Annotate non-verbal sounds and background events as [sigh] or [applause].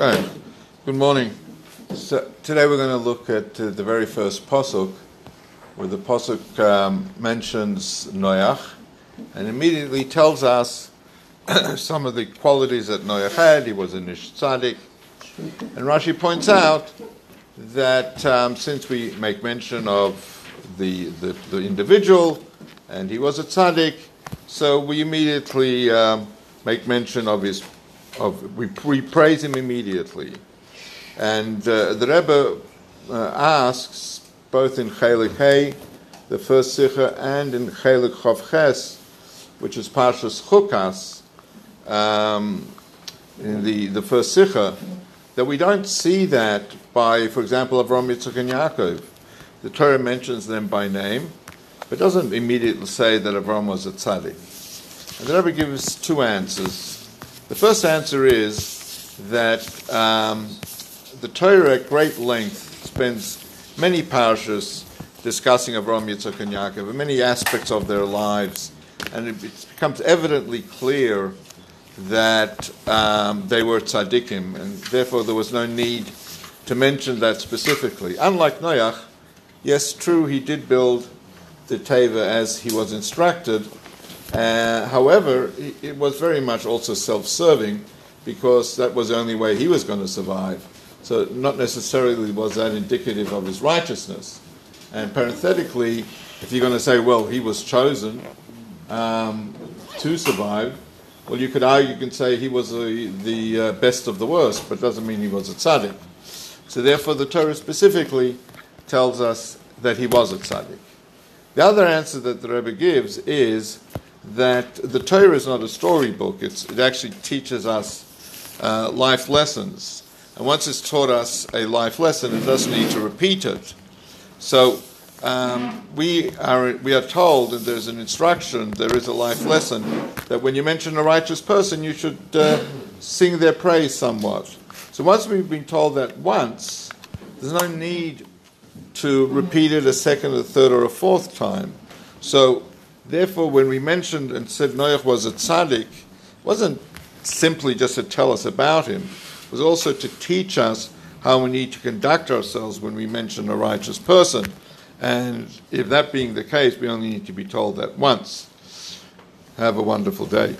Okay. Good morning. So today we're going to look at uh, the very first posuk, where the posuk um, mentions Noach, and immediately tells us [coughs] some of the qualities that Noach had. He was a Ish tzaddik, and Rashi points out that um, since we make mention of the, the, the individual, and he was a tzaddik, so we immediately um, make mention of his of we, we praise him immediately. And uh, the Rebbe uh, asks, both in Chelik Hey, the first Sikha, and in Chelik Chof Ches, which is Parshas Chukas, um, in the, the first Sikha, that we don't see that by, for example, Avram, Yitzchak, and Yaakov. The Torah mentions them by name, but doesn't immediately say that Avram was a tzaddik. And the Rebbe gives two answers. The first answer is that um, the Torah at great length spends many parshas discussing Avraham, Yitzchak, and Yaakov, and many aspects of their lives, and it becomes evidently clear that um, they were tzaddikim, and therefore there was no need to mention that specifically. Unlike Noach, yes, true, he did build the teva as he was instructed, uh, however, it was very much also self serving because that was the only way he was going to survive. So, not necessarily was that indicative of his righteousness. And parenthetically, if you're going to say, well, he was chosen um, to survive, well, you could argue, you can say he was a, the uh, best of the worst, but doesn't mean he was a tzaddik. So, therefore, the Torah specifically tells us that he was a tzaddik. The other answer that the Rebbe gives is that the Torah is not a storybook, it's, it actually teaches us uh, life lessons. And once it's taught us a life lesson, it doesn't need to repeat it. So um, we, are, we are told, and there's an instruction, there is a life lesson, that when you mention a righteous person, you should uh, sing their praise somewhat. So once we've been told that once, there's no need to repeat it a second, a third, or a fourth time. So Therefore, when we mentioned and said Noach was a tzaddik, it wasn't simply just to tell us about him, it was also to teach us how we need to conduct ourselves when we mention a righteous person. And if that being the case, we only need to be told that once. Have a wonderful day.